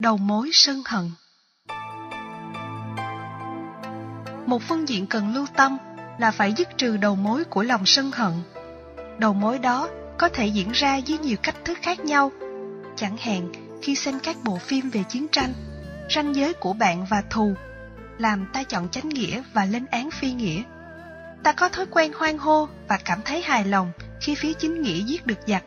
Đầu mối sân hận Một phương diện cần lưu tâm là phải dứt trừ đầu mối của lòng sân hận. Đầu mối đó có thể diễn ra dưới nhiều cách thức khác nhau. Chẳng hạn khi xem các bộ phim về chiến tranh, ranh giới của bạn và thù, làm ta chọn chánh nghĩa và lên án phi nghĩa. Ta có thói quen hoan hô và cảm thấy hài lòng khi phía chính nghĩa giết được giặc.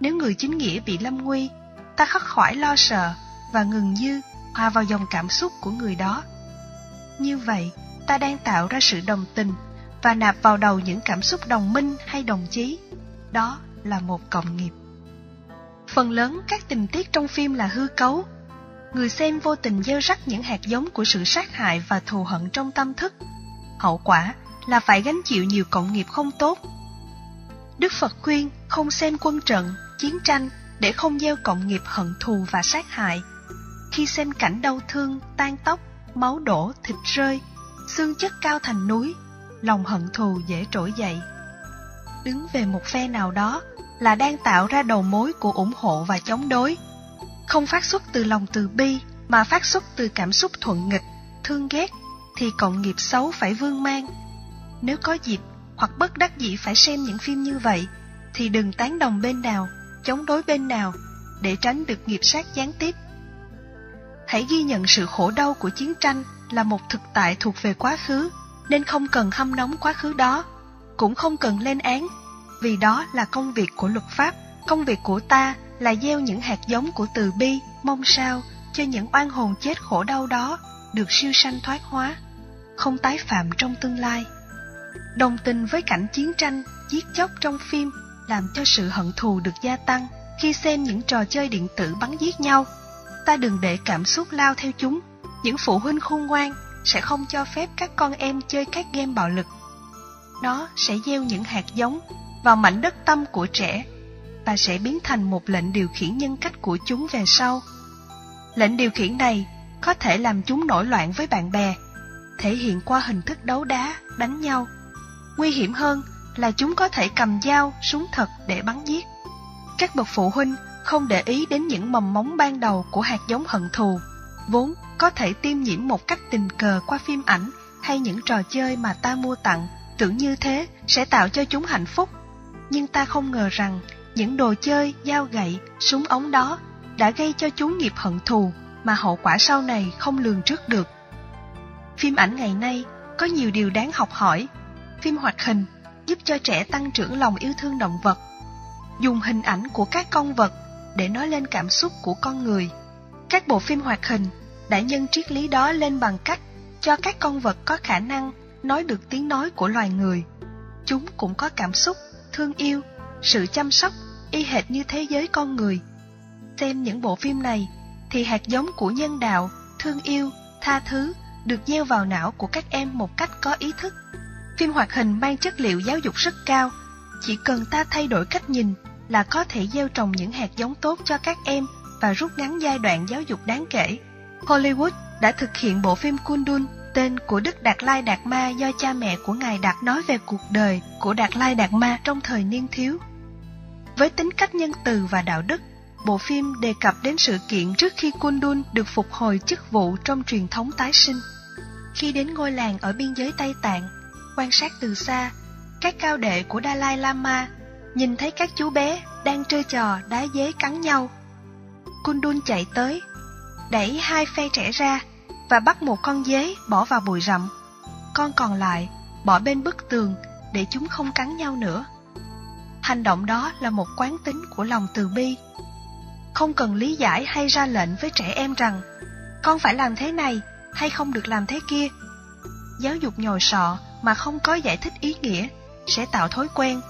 Nếu người chính nghĩa bị lâm nguy, ta khắc khoải lo sợ và ngừng như hòa vào dòng cảm xúc của người đó. Như vậy, ta đang tạo ra sự đồng tình và nạp vào đầu những cảm xúc đồng minh hay đồng chí. Đó là một cộng nghiệp. Phần lớn các tình tiết trong phim là hư cấu. Người xem vô tình gieo rắc những hạt giống của sự sát hại và thù hận trong tâm thức. Hậu quả là phải gánh chịu nhiều cộng nghiệp không tốt. Đức Phật khuyên không xem quân trận, chiến tranh để không gieo cộng nghiệp hận thù và sát hại. Khi xem cảnh đau thương, tan tóc, máu đổ, thịt rơi, xương chất cao thành núi, lòng hận thù dễ trỗi dậy. Đứng về một phe nào đó là đang tạo ra đầu mối của ủng hộ và chống đối. Không phát xuất từ lòng từ bi mà phát xuất từ cảm xúc thuận nghịch, thương ghét thì cộng nghiệp xấu phải vương mang. Nếu có dịp hoặc bất đắc dĩ phải xem những phim như vậy thì đừng tán đồng bên nào, chống đối bên nào để tránh được nghiệp sát gián tiếp. Hãy ghi nhận sự khổ đau của chiến tranh là một thực tại thuộc về quá khứ, nên không cần hâm nóng quá khứ đó, cũng không cần lên án, vì đó là công việc của luật pháp, công việc của ta là gieo những hạt giống của từ bi, mong sao cho những oan hồn chết khổ đau đó được siêu sanh thoát hóa, không tái phạm trong tương lai. Đồng tình với cảnh chiến tranh, giết chóc trong phim làm cho sự hận thù được gia tăng khi xem những trò chơi điện tử bắn giết nhau. Ta đừng để cảm xúc lao theo chúng những phụ huynh khôn ngoan sẽ không cho phép các con em chơi các game bạo lực. Nó sẽ gieo những hạt giống vào mảnh đất tâm của trẻ và sẽ biến thành một lệnh điều khiển nhân cách của chúng về sau. Lệnh điều khiển này có thể làm chúng nổi loạn với bạn bè, thể hiện qua hình thức đấu đá, đánh nhau. Nguy hiểm hơn là chúng có thể cầm dao, súng thật để bắn giết. Các bậc phụ huynh không để ý đến những mầm móng ban đầu của hạt giống hận thù, vốn có thể tiêm nhiễm một cách tình cờ qua phim ảnh hay những trò chơi mà ta mua tặng, tưởng như thế sẽ tạo cho chúng hạnh phúc. Nhưng ta không ngờ rằng những đồ chơi, dao gậy, súng ống đó đã gây cho chúng nghiệp hận thù mà hậu quả sau này không lường trước được. Phim ảnh ngày nay có nhiều điều đáng học hỏi. Phim hoạt hình giúp cho trẻ tăng trưởng lòng yêu thương động vật. Dùng hình ảnh của các con vật để nói lên cảm xúc của con người. Các bộ phim hoạt hình đã nhân triết lý đó lên bằng cách cho các con vật có khả năng nói được tiếng nói của loài người. Chúng cũng có cảm xúc, thương yêu, sự chăm sóc, y hệt như thế giới con người. Xem những bộ phim này thì hạt giống của nhân đạo, thương yêu, tha thứ được gieo vào não của các em một cách có ý thức. Phim hoạt hình mang chất liệu giáo dục rất cao, chỉ cần ta thay đổi cách nhìn là có thể gieo trồng những hạt giống tốt cho các em và rút ngắn giai đoạn giáo dục đáng kể. Hollywood đã thực hiện bộ phim Kundun, tên của Đức Đạt Lai Đạt Ma do cha mẹ của Ngài Đạt nói về cuộc đời của Đạt Lai Đạt Ma trong thời niên thiếu. Với tính cách nhân từ và đạo đức, bộ phim đề cập đến sự kiện trước khi Kundun được phục hồi chức vụ trong truyền thống tái sinh. Khi đến ngôi làng ở biên giới Tây Tạng, quan sát từ xa, các cao đệ của Dalai Lama nhìn thấy các chú bé đang chơi trò đá dế cắn nhau. Kundun chạy tới, đẩy hai phe trẻ ra và bắt một con dế bỏ vào bụi rậm. Con còn lại bỏ bên bức tường để chúng không cắn nhau nữa. Hành động đó là một quán tính của lòng từ bi. Không cần lý giải hay ra lệnh với trẻ em rằng con phải làm thế này hay không được làm thế kia. Giáo dục nhồi sọ mà không có giải thích ý nghĩa sẽ tạo thói quen,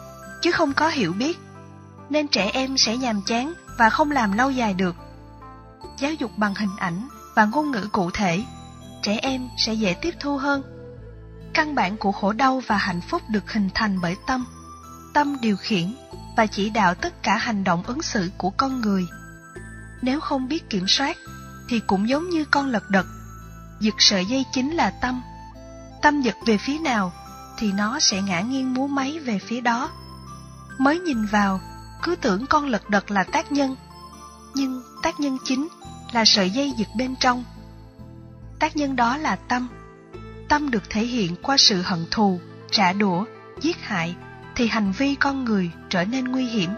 chứ không có hiểu biết. Nên trẻ em sẽ nhàm chán và không làm lâu dài được giáo dục bằng hình ảnh và ngôn ngữ cụ thể, trẻ em sẽ dễ tiếp thu hơn. Căn bản của khổ đau và hạnh phúc được hình thành bởi tâm. Tâm điều khiển và chỉ đạo tất cả hành động ứng xử của con người. Nếu không biết kiểm soát, thì cũng giống như con lật đật. Giật sợi dây chính là tâm. Tâm giật về phía nào, thì nó sẽ ngã nghiêng múa máy về phía đó. Mới nhìn vào, cứ tưởng con lật đật là tác nhân. Nhưng tác nhân chính là sợi dây giật bên trong. Tác nhân đó là tâm. Tâm được thể hiện qua sự hận thù, trả đũa, giết hại, thì hành vi con người trở nên nguy hiểm.